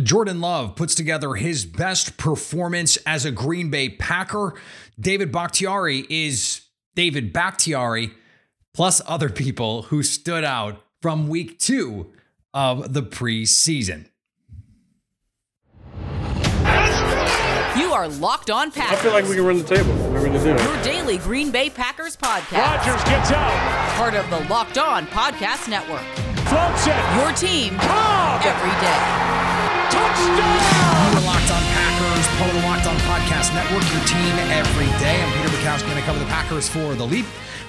Jordan Love puts together his best performance as a Green Bay Packer. David Bakhtiari is David Bakhtiari, plus other people who stood out from week two of the preseason. You are Locked On Packers. I feel like we can run the table. We really do. Your daily Green Bay Packers podcast. Rodgers gets out. Part of the Locked On Podcast Network. Floats it. Your team Cobb. every day. Touchdown. We're Locked On Packers, part of the Locked On Podcast Network, your team every day. I'm Peter Bukowski, and I cover the Packers for The Leap,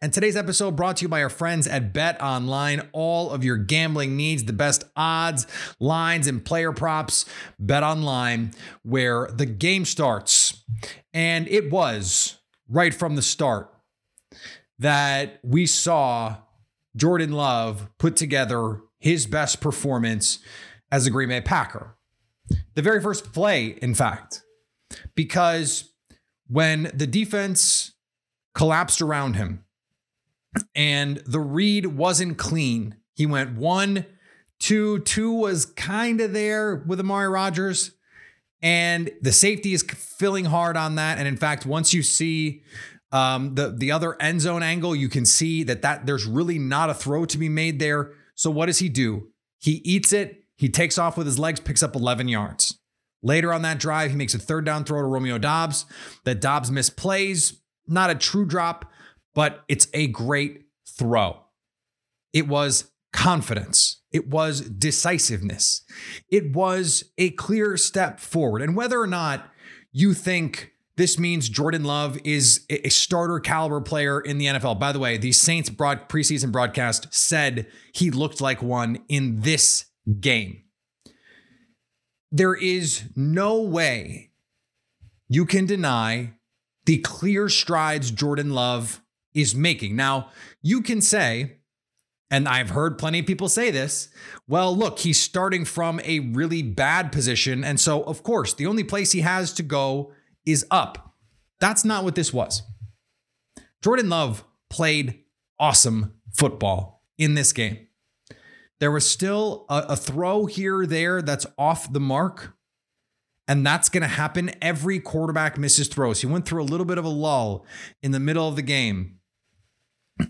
And today's episode brought to you by our friends at Bet Online. All of your gambling needs, the best odds, lines, and player props. Bet Online, where the game starts. And it was right from the start that we saw Jordan Love put together his best performance as a Green Bay Packer. The very first play, in fact, because when the defense collapsed around him and the read wasn't clean, he went one, two, two was kind of there with Amari Rodgers. And the safety is filling hard on that. And in fact, once you see um, the the other end zone angle, you can see that that there's really not a throw to be made there. So what does he do? He eats it. He takes off with his legs, picks up 11 yards. Later on that drive, he makes a third down throw to Romeo Doubs. That Doubs misplays, not a true drop, but it's a great throw. It was confidence. It was decisiveness. It was a clear step forward. And whether or not you think this means Jordan Love is a starter caliber player in the NFL. By the way, the Saints broad preseason broadcast said he looked like one in this game. There is no way you can deny the clear strides Jordan Love is making. Now, you can say, and I've heard plenty of people say this. Well, look, he's starting from a really bad position. And so, of course, the only place he has to go is up. That's not what this was. Jordan Love played awesome football in this game. There was still a, a throw here or there that's off the mark. And that's going to happen. Every quarterback misses throws. He went through a little bit of a lull in the middle of the game.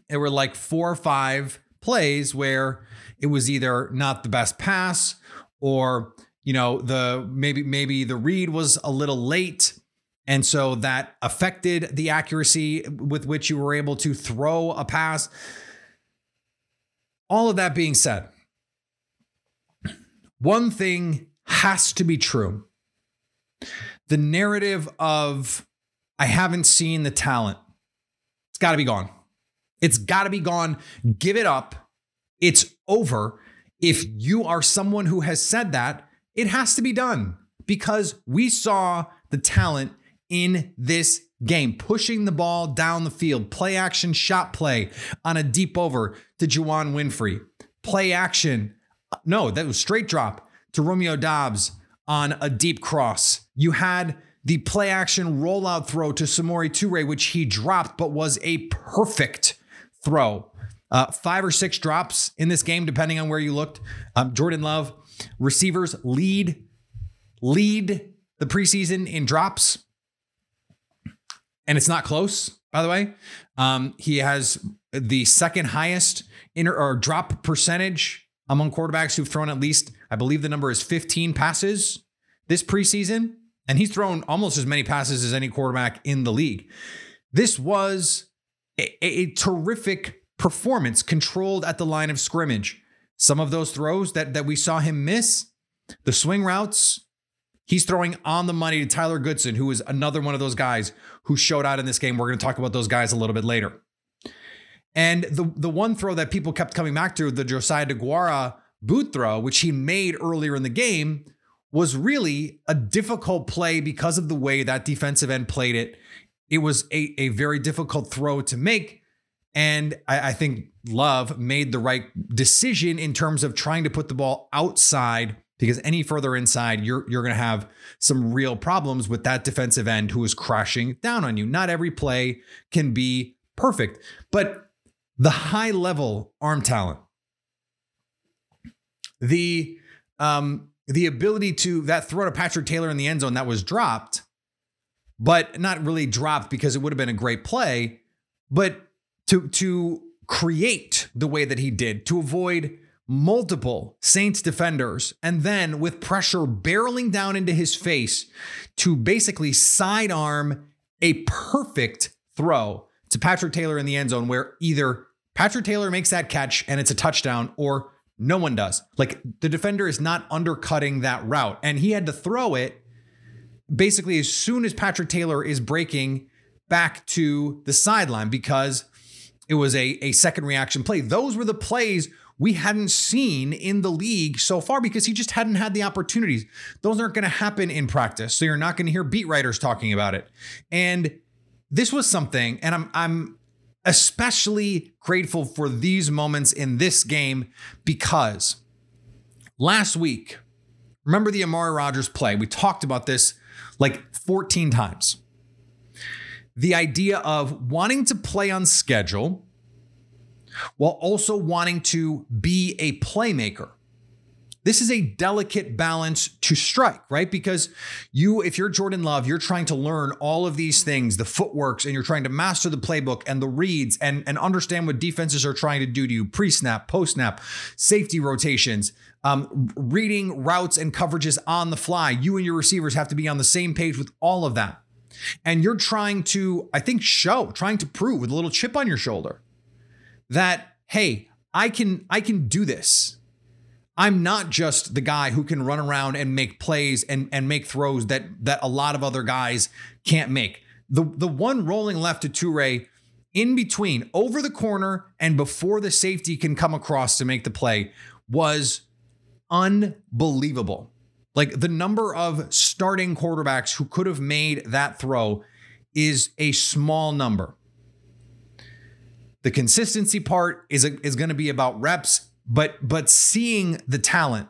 There were like four or five plays where it was either not the best pass or you know the maybe maybe the read was a little late. And so that affected the accuracy with which you were able to throw a pass. All of that being said one thing has to be true. The narrative of i haven't seen the talent it's got to be gone it's got to be gone. Give it up. It's over. If you are someone who has said that, it has to be done because we saw the talent in this game, pushing the ball down the field, play action shot play on a deep over to Juwann Winfree, play action. No, that was straight drop to Romeo Doubs on a deep cross. You had the play action rollout throw to Samori Toure, which he dropped, but was a perfect throw. Uh, five or six drops in this game, depending on where you looked. Um, Jordan Love, receivers lead lead the preseason in drops, and it's not close. By the way, um, he has the second highest inter or drop percentage among quarterbacks who've thrown at least, I believe the number is 15 passes this preseason, and he's thrown almost as many passes as any quarterback in the league. This was a, a terrific performance controlled at the line of scrimmage. Some of those throws that, that we saw him miss, the swing routes, he's throwing on the money to Tyler Goodson, who is another one of those guys who showed out in this game. We're going to talk about those guys a little bit later. And the, the one throw that people kept coming back to, the Josiah DeGuara boot throw, which he made earlier in the game, was really a difficult play because of the way that defensive end played it. It was a, a very difficult throw to make. And I, I think Love made the right decision in terms of trying to put the ball outside because any further inside, you're you're going to have some real problems with that defensive end who is crashing down on you. Not every play can be perfect, but the high level arm talent, the um, the ability to that throw to Patrick Taylor in the end zone that was dropped, but not really dropped because it would have been a great play, but to to create the way that he did to avoid multiple Saints defenders, and then with pressure barreling down into his face to basically sidearm a perfect throw to Patrick Taylor in the end zone, where either Patrick Taylor makes that catch and it's a touchdown, or no one does. Like the defender is not undercutting that route, and he had to throw it basically as soon as Patrick Taylor is breaking back to the sideline because it was a, a second reaction play. Those were the plays we hadn't seen in the league so far because he just hadn't had the opportunities. Those aren't going to happen in practice. So you're not going to hear beat writers talking about it. And this was something, and I'm I'm especially grateful for these moments in this game because last week, remember the Amari Rodgers play? We talked about this like 14 times. The idea of wanting to play on schedule while also wanting to be a playmaker. This is a delicate balance to strike, right? Because you, if you're Jordan Love, you're trying to learn all of these things, the footworks, and you're trying to master the playbook and the reads and, and understand what defenses are trying to do to you pre snap, post snap, safety rotations, um, reading routes and coverages on the fly. You and your receivers have to be on the same page with all of that. And you're trying to, I think, show, trying to prove with a little chip on your shoulder that hey, I can I can do this. I'm not just the guy who can run around and make plays and and make throws that that a lot of other guys can't make. The the one rolling left to Toure in between over the corner and before the safety can come across to make the play was unbelievable. Like the number of starting quarterbacks who could have made that throw is a small number. The consistency part is a, is going to be about reps, but but seeing the talent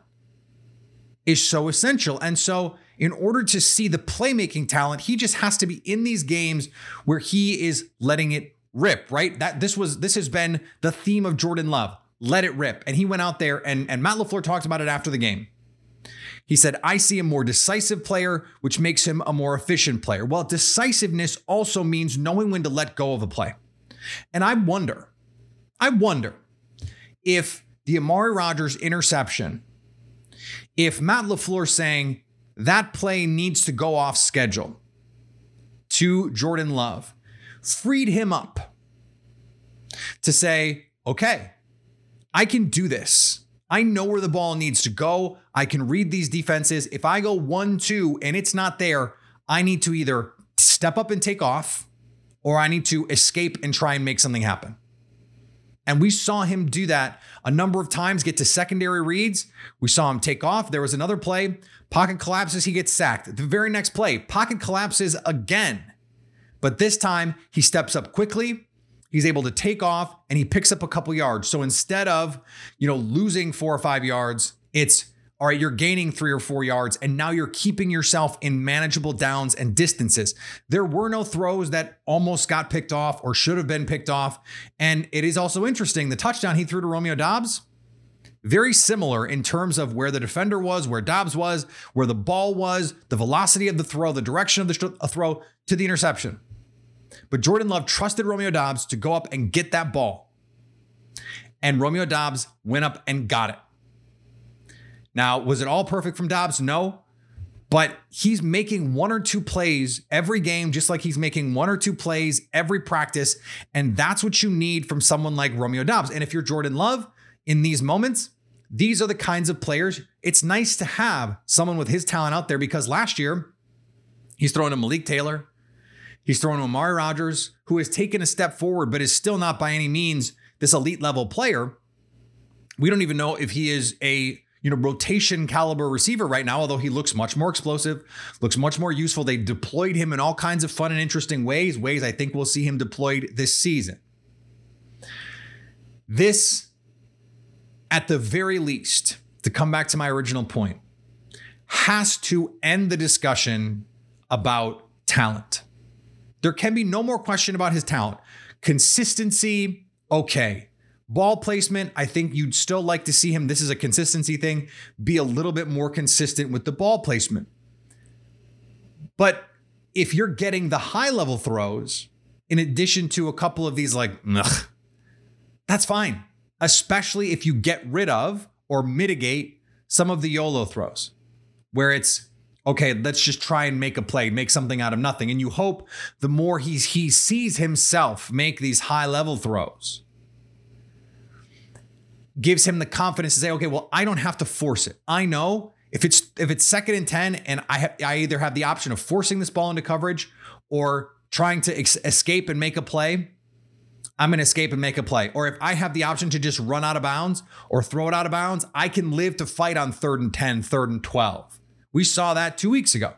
is so essential. And so in order to see the playmaking talent, he just has to be in these games where he is letting it rip, right? That this was this has been the theme of Jordan Love. Let it rip. And he went out there and, and Matt LaFleur talked about it after the game. He said, I see a more decisive player, which makes him a more efficient player. Well, decisiveness also means knowing when to let go of a play. And I wonder, I wonder if the Amari Rodgers interception, if Matt LaFleur saying that play needs to go off schedule to Jordan Love, freed him up to say, okay, I can do this. I know where the ball needs to go. I can read these defenses. If I go one, two, and it's not there, I need to either step up and take off or I need to escape and try and make something happen. And we saw him do that a number of times, get to secondary reads. We saw him take off. There was another play, pocket collapses, he gets sacked. The very next play, pocket collapses again. But this time, he steps up quickly. He's able to take off and he picks up a couple yards. So instead of, you know, losing four or five yards, it's all right, you're gaining three or four yards, and now you're keeping yourself in manageable downs and distances. There were no throws that almost got picked off or should have been picked off. And it is also interesting the touchdown he threw to Romeo Doubs, very similar in terms of where the defender was, where Doubs was, where the ball was, the velocity of the throw, the direction of the throw to the interception. But Jordan Love trusted Romeo Doubs to go up and get that ball. And Romeo Doubs went up and got it. Now, was it all perfect from Doubs? No. But he's making one or two plays every game, just like he's making one or two plays every practice. And that's what you need from someone like Romeo Doubs. And if you're Jordan Love in these moments, these are the kinds of players. It's nice to have someone with his talent out there because last year he's throwing to Malik Taylor. He's throwing to Amari Rodgers, who has taken a step forward, but is still not by any means this elite level player. We don't even know if he is a you know, rotation caliber receiver right now, although he looks much more explosive, looks much more useful. They deployed him in all kinds of fun and interesting ways, ways I think we'll see him deployed this season. This, at the very least, to come back to my original point, has to end the discussion about talent. There can be no more question about his talent. Consistency, okay. Ball placement, I think you'd still like to see him. This is a consistency thing, be a little bit more consistent with the ball placement. But if you're getting the high level throws, in addition to a couple of these, like, ugh, that's fine, especially if you get rid of or mitigate some of the YOLO throws where it's okay, let's just try and make a play, make something out of nothing. And you hope the more he's he sees himself make these high level throws, gives him the confidence to say, okay, well, I don't have to force it. I know if it's if it's second and 10 and I ha- I either have the option of forcing this ball into coverage or trying to ex- escape and make a play, I'm going to escape and make a play. Or if I have the option to just run out of bounds or throw it out of bounds, I can live to fight on third and 10, third and 12. We saw that two weeks ago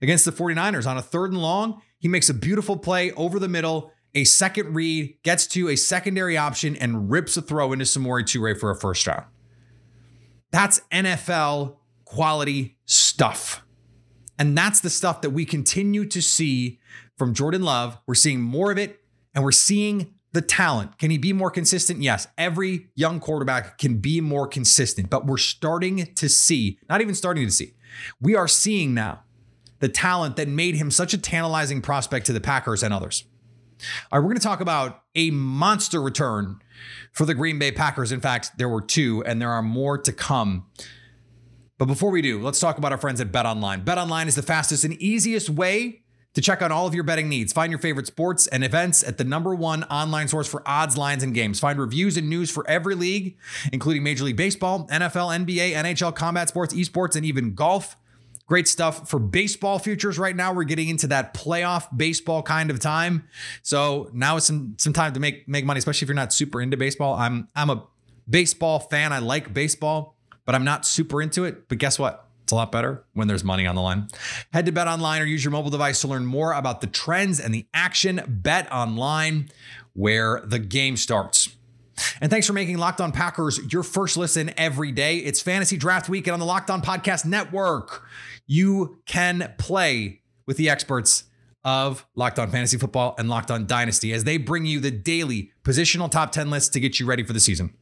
against the 49ers on a third and long. He makes a beautiful play over the middle, a second read, gets to a secondary option, and rips a throw into Samori Toure for a first round. That's NFL quality stuff. And that's the stuff that we continue to see from Jordan Love. We're seeing more of it, and we're seeing the talent. Can he be more consistent? Yes. Every young quarterback can be more consistent, but we're starting to see, not even starting to see, we are seeing now the talent that made him such a tantalizing prospect to the Packers and others. All right, we're going to talk about a monster return for the Green Bay Packers. In fact, there were two, and there are more to come. But before we do, let's talk about our friends at Bet Online. Bet Online is the fastest and easiest way to check on all of your betting needs. Find your favorite sports and events at the number one online source for odds, lines, and games. Find reviews and news for every league, including Major League Baseball, NFL, NBA, NHL, combat sports, esports, and even golf. Great stuff for baseball futures right now. We're getting into that playoff baseball kind of time. So now is some some time to make make money, especially if you're not super into baseball. I'm I'm a baseball fan. I like baseball, but I'm not super into it. But guess what? It's a lot better when there's money on the line. Head to Bet Online or use your mobile device to learn more about the trends and the action. Bet Online, where the game starts. And thanks for making Locked On Packers your first listen every day. It's Fantasy Draft Weekend on the Locked On Podcast Network. You can play with the experts of Locked On Fantasy Football and Locked On Dynasty as they bring you the daily positional top 10 lists to get you ready for the season.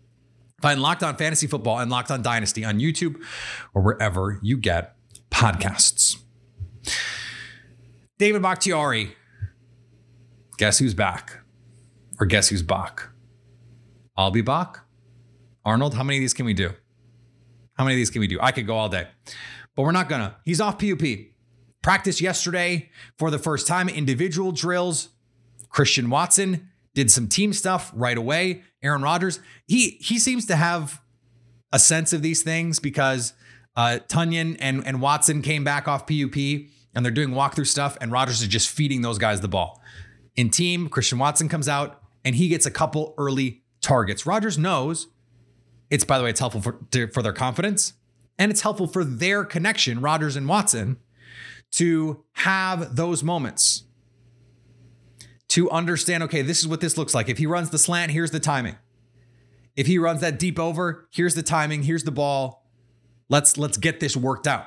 Find Locked On Fantasy Football and Locked On Dynasty on YouTube or wherever you get podcasts. David Bakhtiari. Guess who's back? Or guess who's Bach? I'll be Bach. Arnold, how many of these can we do? How many of these can we do? I could go all day, but we're not gonna. He's off PUP. Practice yesterday for the first time, individual drills. Christian Watson did some team stuff right away. Aaron Rodgers, he he seems to have a sense of these things because uh, Tonyan and, and Watson came back off PUP and they're doing walkthrough stuff, and Rodgers is just feeding those guys the ball. In team, Christian Watson comes out and he gets a couple early targets. Rodgers knows it's, by the way, it's helpful for, to, for their confidence and it's helpful for their connection, Rodgers and Watson, to have those moments to understand okay, this is what this looks like. If he runs the slant, here's the timing. If he runs that deep over, here's the timing, here's the ball. Let's let's get this worked out.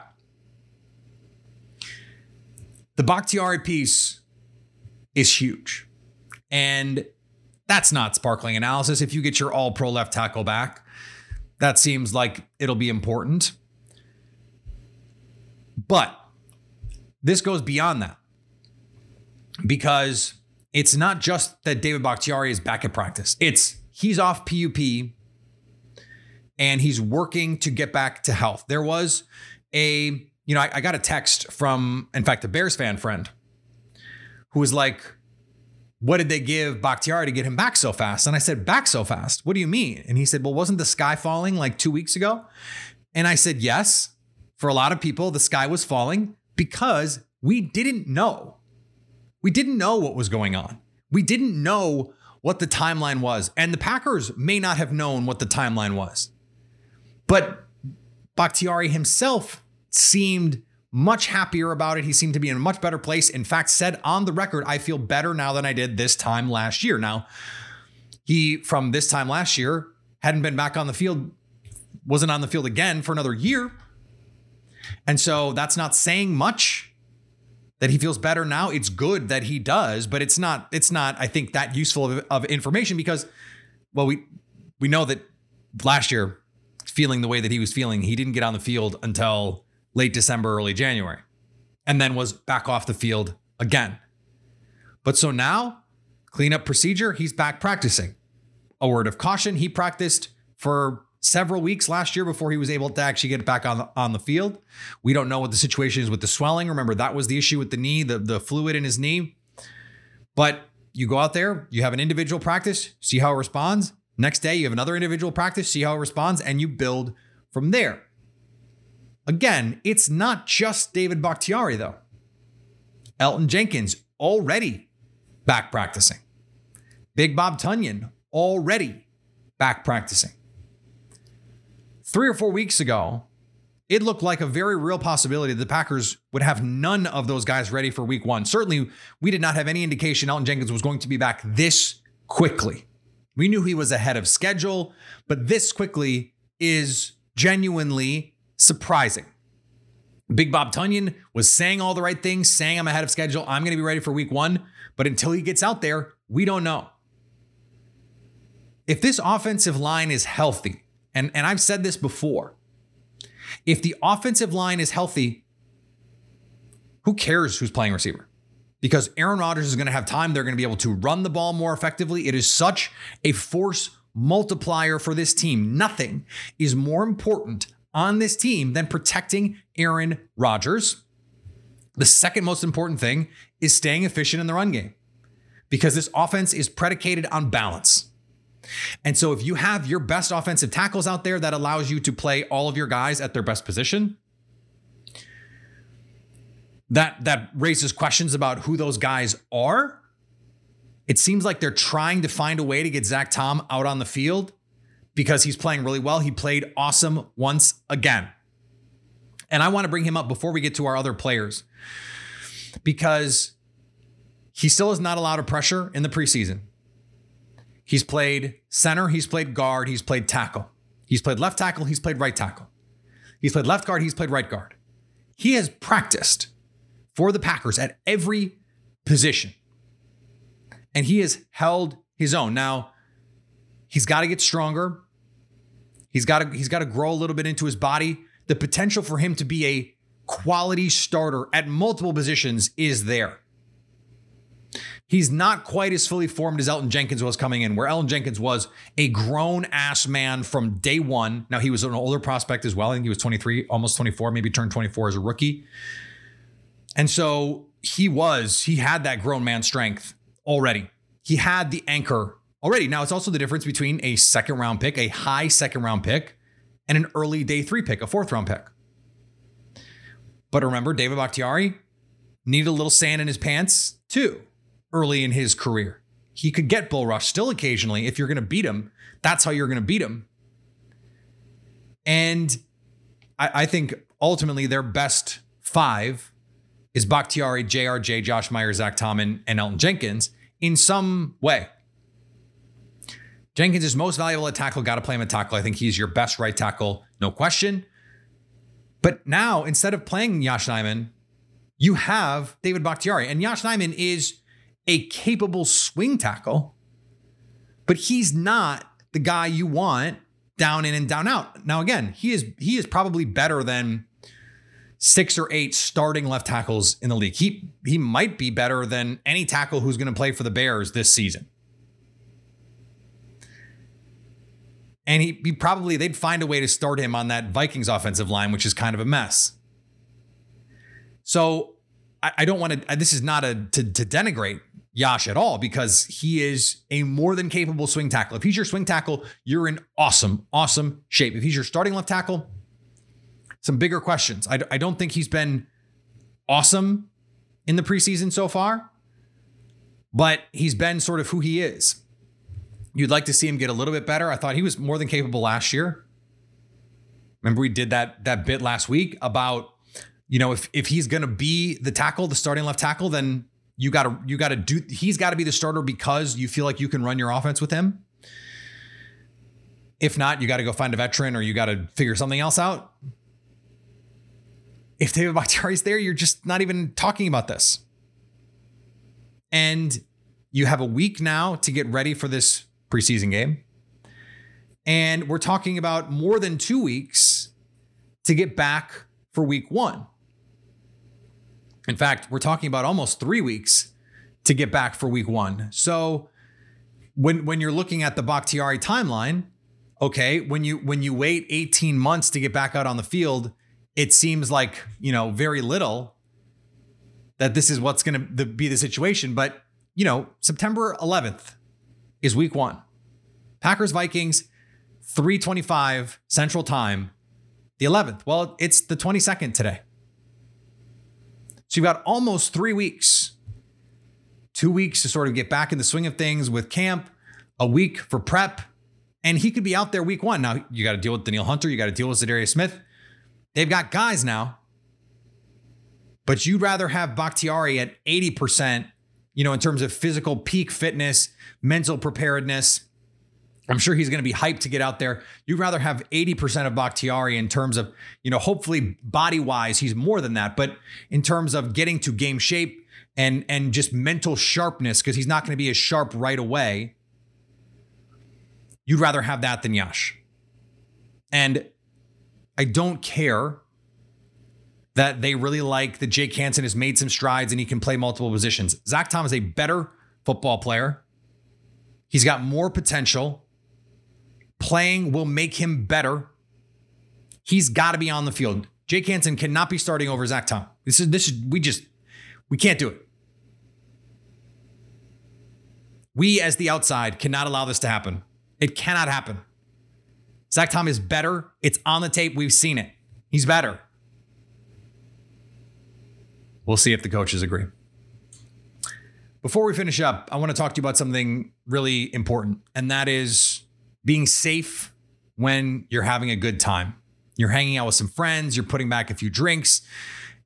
The Bakhtiari piece is huge. And that's not sparkling analysis. If you get your all pro left tackle back, that seems like it'll be important. But this goes beyond that because it's not just that David Bakhtiari is back at practice. It's he's off PUP and he's working to get back to health. There was a, you know, I, I got a text from, in fact, a Bears fan friend who was like, what did they give Bakhtiari to get him back so fast? And I said, back so fast? What do you mean? And he said, well, wasn't the sky falling like two weeks ago? And I said, yes. For a lot of people, the sky was falling because we didn't know we didn't know what was going on. We didn't know what the timeline was. And the Packers may not have known what the timeline was. But Bakhtiari himself seemed much happier about it. He seemed to be in a much better place. In fact, said on the record, I feel better now than I did this time last year. Now, he, from this time last year, hadn't been back on the field, wasn't on the field again for another year. And so that's not saying much that he feels better now. It's good that he does, but it's not, it's not, I think, that useful of, of information because, well, we we know that last year, feeling the way that he was feeling, he didn't get on the field until late December, early January, and then was back off the field again. But so now, cleanup procedure, he's back practicing. A word of caution, he practiced for several weeks last year before he was able to actually get back on the, on the field. We don't know what the situation is with the swelling. Remember, that was the issue with the knee, the, the fluid in his knee. But you go out there, you have an individual practice, see how it responds. Next day, you have another individual practice, see how it responds, and you build from there. Again, it's not just David Bakhtiari, though. Elgton Jenkins already back practicing. Big Bob Tonyan already back practicing. Three or four weeks ago, it looked like a very real possibility that the Packers would have none of those guys ready for week one. Certainly, we did not have any indication Elgton Jenkins was going to be back this quickly. We knew he was ahead of schedule, but this quickly is genuinely surprising. Big Bob Tonyan was saying all the right things, saying I'm ahead of schedule, I'm going to be ready for week one. But until he gets out there, we don't know. If this offensive line is healthy, and, and I've said this before, if the offensive line is healthy, who cares who's playing receiver? because Aaron Rodgers is going to have time. They're going to be able to run the ball more effectively. It is such a force multiplier for this team. Nothing is more important on this team than protecting Aaron Rodgers. The second most important thing is staying efficient in the run game because this offense is predicated on balance. And so if you have your best offensive tackles out there that allows you to play all of your guys at their best position, that that raises questions about who those guys are. It seems like they're trying to find a way to get Zach Tom out on the field because he's playing really well. He played awesome once again. And I want to bring him up before we get to our other players because he still is not allowed a pressure in the preseason. He's played center, he's played guard, he's played tackle. He's played left tackle, he's played right tackle. He's played left guard, he's played right guard. He has practiced for the Packers at every position. And he has held his own. Now, he's got to get stronger. He's got to he's got to grow a little bit into his body. The potential for him to be a quality starter at multiple positions is there. He's not quite as fully formed as Elgton Jenkins was coming in, where Elgton Jenkins was a grown ass man from day one. Now, he was an older prospect as well. I think he was 23, almost 24, maybe turned 24 as a rookie. And so he was, he had that grown man strength already. He had the anchor already. Now it's also the difference between a second round pick, a high second round pick, and an early day three pick, a fourth round pick. But remember, David Bakhtiari needed a little sand in his pants too early in his career. He could get bull rush still occasionally. If you're going to beat him, that's how you're going to beat him. And I, I think ultimately their best five is Bakhtiari, JRJ, Josh Myers, Zach Tom, and, Elgton Jenkins in some way. Jenkins is most valuable at tackle. Got to play him at tackle. I think he's your best right tackle, no question. But now, instead of playing Yosh Nijman, you have David Bakhtiari. And Yosh Nijman is a capable swing tackle, but he's not the guy you want down in and down out. Now, again, he is he is probably better than six or eight starting left tackles in the league. He he might be better than any tackle who's going to play for the Bears this season. And he, probably they'd find a way to start him on that Vikings offensive line, which is kind of a mess. So I, I don't want to. This is not a to, to denigrate Yosh at all because he is a more than capable swing tackle. If he's your swing tackle, you're in awesome, awesome shape. If he's your starting left tackle, some bigger questions. I, I don't think he's been awesome in the preseason so far, but he's been sort of who he is. You'd like to see him get a little bit better. I thought he was more than capable last year. Remember we did that that bit last week about you know if if he's going to be the tackle, the starting left tackle, then you got to you got to do he's got to be the starter because you feel like you can run your offense with him. If not, you got to go find a veteran or you got to figure something else out. If David Bakhtiari's there, you're just not even talking about this. And you have a week now to get ready for this preseason game. And we're talking about more than two weeks to get back for week one. In fact, we're talking about almost three weeks to get back for week one. So when when you're looking at the Bakhtiari timeline, okay, when you when you wait 18 months to get back out on the field, it seems like, you know, very little that this is what's going to be the situation, but you know, September 11th is week 1. Packers Vikings 325 Central Time, the 11th. Well, it's the 22nd today. So you've got almost 3 weeks. 2 weeks to sort of get back in the swing of things with camp, a week for prep, and he could be out there week 1. Now, you got to deal with Danielle Hunter, you got to deal with Za'Darius Smith. They've got guys now. But you'd rather have Bakhtiari at 80%, you know, in terms of physical peak fitness, mental preparedness. I'm sure he's going to be hyped to get out there. You'd rather have 80% of Bakhtiari in terms of, you know, hopefully body wise, he's more than that. But in terms of getting to game shape and and just mental sharpness, because he's not going to be as sharp right away. You'd rather have that than Yosh. And I don't care that they really like that Jake Hanson has made some strides and he can play multiple positions. Zach Tom is a better football player. He's got more potential. Playing will make him better. He's got to be on the field. Jake Hanson cannot be starting over Zach Tom. This is this is we just we can't do it. We as the outside cannot allow this to happen. It cannot happen. Zach Tom is better. It's on the tape. We've seen it. He's better. We'll see if the coaches agree. Before we finish up, I want to talk to you about something really important, and that is being safe when you're having a good time. You're hanging out with some friends, you're putting back a few drinks,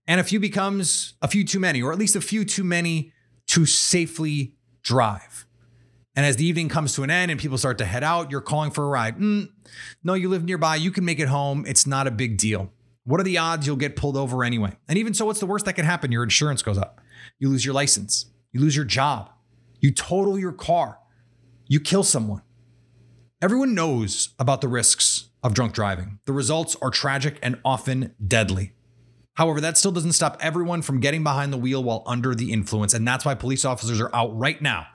and a few becomes a few too many, or at least a few too many to safely drive. And as the evening comes to an end and people start to head out, you're calling for a ride. Mm, no, you live nearby, you can make it home. It's not a big deal. What are the odds you'll get pulled over anyway? And even so, what's the worst that can happen? Your insurance goes up. You lose your license. You lose your job. You total your car. You kill someone. Everyone knows about the risks of drunk driving. The results are tragic and often deadly. However, that still doesn't stop everyone from getting behind the wheel while under the influence. And that's why police officers are out right now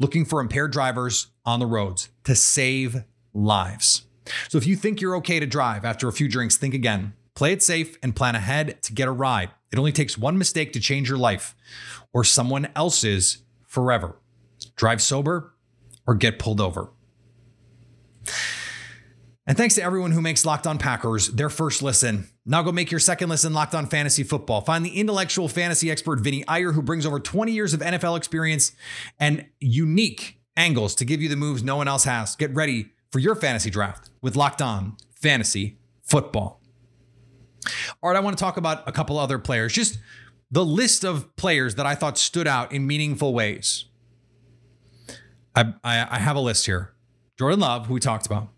looking for impaired drivers on the roads to save lives. So if you think you're okay to drive after a few drinks, think again. Play it safe and plan ahead to get a ride. It only takes one mistake to change your life or someone else's forever. Drive sober or get pulled over. And thanks to everyone who makes Locked On Packers their first listen. Now go make your second listen Locked On Fantasy Football. Find the intellectual fantasy expert Vinny Iyer, who brings over 20 years of NFL experience and unique angles to give you the moves no one else has. Get ready for your fantasy draft with Locked On Fantasy Football. All right, I want to talk about a couple other players. Just the list of players that I thought stood out in meaningful ways. I, I, I have a list here. Jordan Love, who we talked about.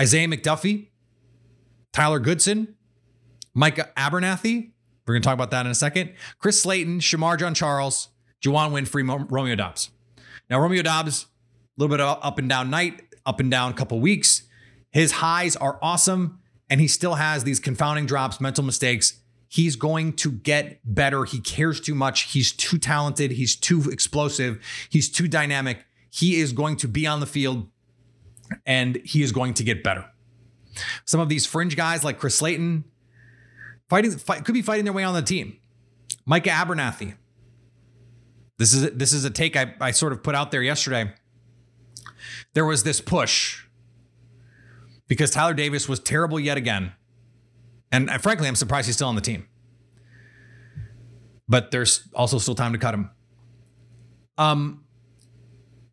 Isaiah McDuffie, Tyler Goodson, Micah Abernathy. We're going to talk about that in a second. Chris Slayton, Shamar Jean Charles, Juwann Winfree, Romeo Doubs. Now, Romeo Doubs, a little bit of up and down night, up and down couple weeks. His highs are awesome, and he still has these confounding drops, mental mistakes. He's going to get better. He cares too much. He's too talented. He's too explosive. He's too dynamic. He is going to be on the field and he is going to get better. Some of these fringe guys like Chris Slayton fighting fight, could be fighting their way on the team. Micah Abernathy. This is this is a take I, I sort of put out there yesterday. There was this push because Tyler Davis was terrible yet again. And frankly, I'm surprised he's still on the team. But there's also still time to cut him. Um,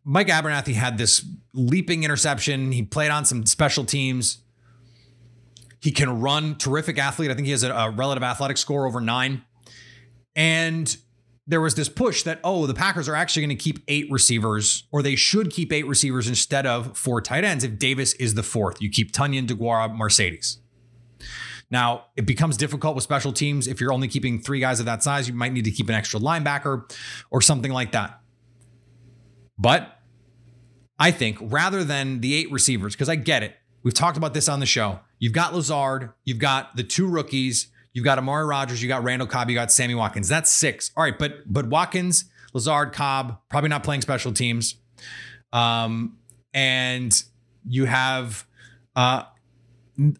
Mike Abernathy had this leaping interception. He played on some special teams. He can run, terrific athlete. I think he has a, a relative athletic score over nine. And there was this push that, oh, the Packers are actually going to keep eight receivers, or they should keep eight receivers instead of four tight ends if Davis is the fourth. You keep Tonyan, DeGuara, Mercedes. Now, it becomes difficult with special teams. If you're only keeping three guys of that size, you might need to keep an extra linebacker or something like that. But I think rather than the eight receivers, because I get it, we've talked about this on the show. You've got Lazard, you've got the two rookies, you've got Amari Rodgers, you got Randall Cobb, you got Sammy Watkins. That's six. All right, but but Watkins, Lazard, Cobb, probably not playing special teams. Um, and you have uh,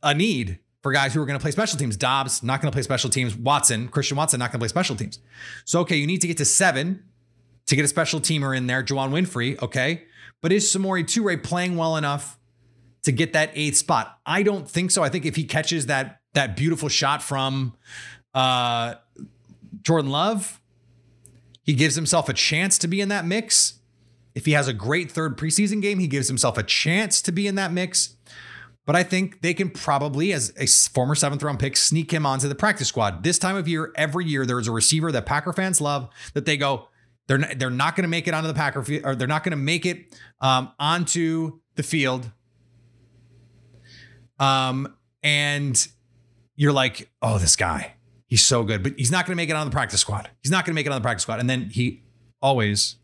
a need for guys who are going to play special teams. Doubs not going to play special teams. Watson, Christian Watson not going to play special teams. So okay, you need to get to seven to get a special teamer in there. Juwann Winfree, okay, but is Samori Toure playing well enough to get that eighth spot? I don't think so. I think if he catches that that beautiful shot from uh, Jordan Love, he gives himself a chance to be in that mix. If he has a great third preseason game, he gives himself a chance to be in that mix. But I think they can probably, as a former seventh round pick, sneak him onto the practice squad. This time of year, every year, there's a receiver that Packer fans love that they go, they're not, they're not going to make it onto the Packer field, or they're not going to make it um, onto the field. Um, and you're like, oh, this guy, he's so good, but he's not going to make it on the practice squad. He's not going to make it on the practice squad. And then he always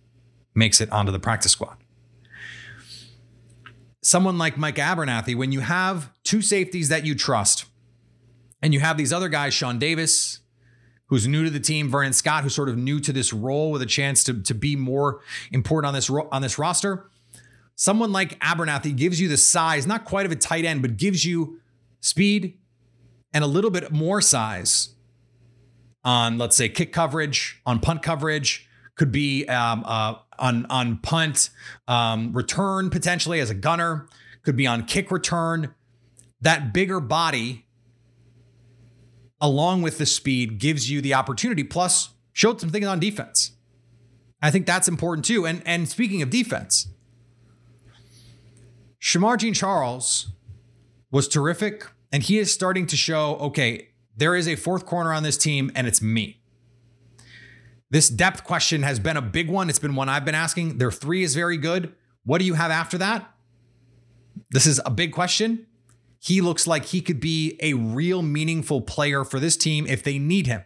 makes it onto the practice squad. Someone like Mike Abernathy, when you have two safeties that you trust, and you have these other guys, Sean Davis, who's new to the team, Vernon Scott, who's sort of new to this role with a chance to, to be more important on this on this roster. Someone like Abernathy gives you the size, not quite of a tight end, but gives you speed and a little bit more size on, let's say, kick coverage, on punt coverage, could be um, uh, on on punt um, return potentially as a gunner, could be on kick return. That bigger body, along with the speed, gives you the opportunity. Plus, showed some things on defense. I think that's important too. And and speaking of defense, Shamar Jean Charles was terrific, and he is starting to show okay, there is a fourth corner on this team, and it's me. This depth question has been a big one. It's been one I've been asking. Their three is very good. What do you have after that? This is a big question. He looks like he could be a real meaningful player for this team if they need him.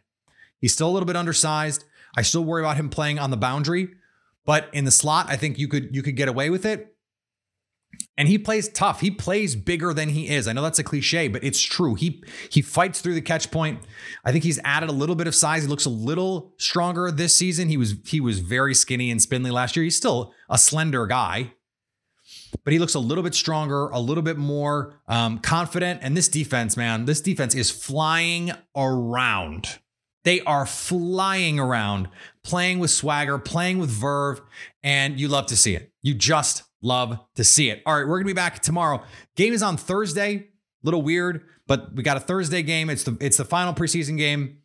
He's still a little bit undersized. I still worry about him playing on the boundary, but in the slot, I think you could you could get away with it. And he plays tough. He plays bigger than he is. I know that's a cliche, but it's true. He he fights through the catch point. I think he's added a little bit of size. He looks a little stronger this season. He was he was very skinny and spindly last year. He's still a slender guy, but he looks a little bit stronger, a little bit more um, confident. And this defense, man, this defense is flying around. They are flying around, playing with swagger, playing with verve, and you love to see it. You just love to see it. All right, we're gonna be back tomorrow. Game is on Thursday. Little weird, but we got a Thursday game. It's the it's the final preseason game.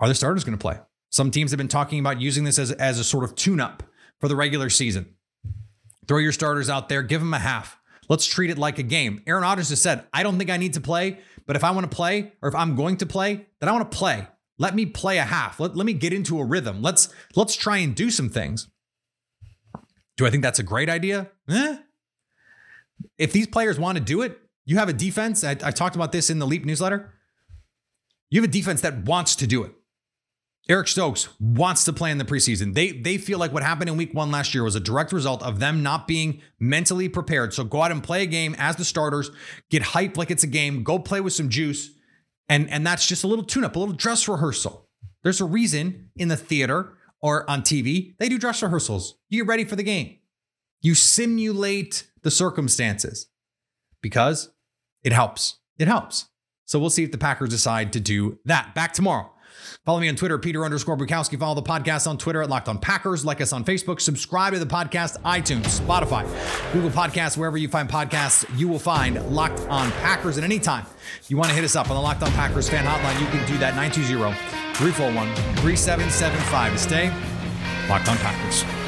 Are the starters gonna play? Some teams have been talking about using this as, as a sort of tune-up for the regular season. Throw your starters out there, give them a half. Let's treat it like a game. Aaron Rodgers has said, I don't think I need to play, but if I want to play or if I'm going to play, then I want to play. Let me play a half. Let, let me get into a rhythm. Let's let's try and do some things. Do I think that's a great idea? Eh. If these players want to do it, you have a defense. I, I talked about this in the Leap newsletter. You have a defense that wants to do it. Eric Stokes wants to play in the preseason. They they feel like what happened in week one last year was a direct result of them not being mentally prepared. So go out and play a game as the starters, get hyped like it's a game, go play with some juice. And, and that's just a little tune up, a little dress rehearsal. There's a reason in the theater or on TV, they do dress rehearsals. You get ready for the game. You simulate the circumstances because it helps. It helps. So we'll see if the Packers decide to do that. Back tomorrow. Follow me on Twitter, Peter underscore Bukowski. Follow the podcast on Twitter at Locked On Packers. Like us on Facebook. Subscribe to the podcast, iTunes, Spotify, Google Podcasts, wherever you find podcasts, you will find Locked On Packers. And anytime you want to hit us up on the Locked On Packers fan hotline, you can do that 920 341 3775 to stay Locked On Packers.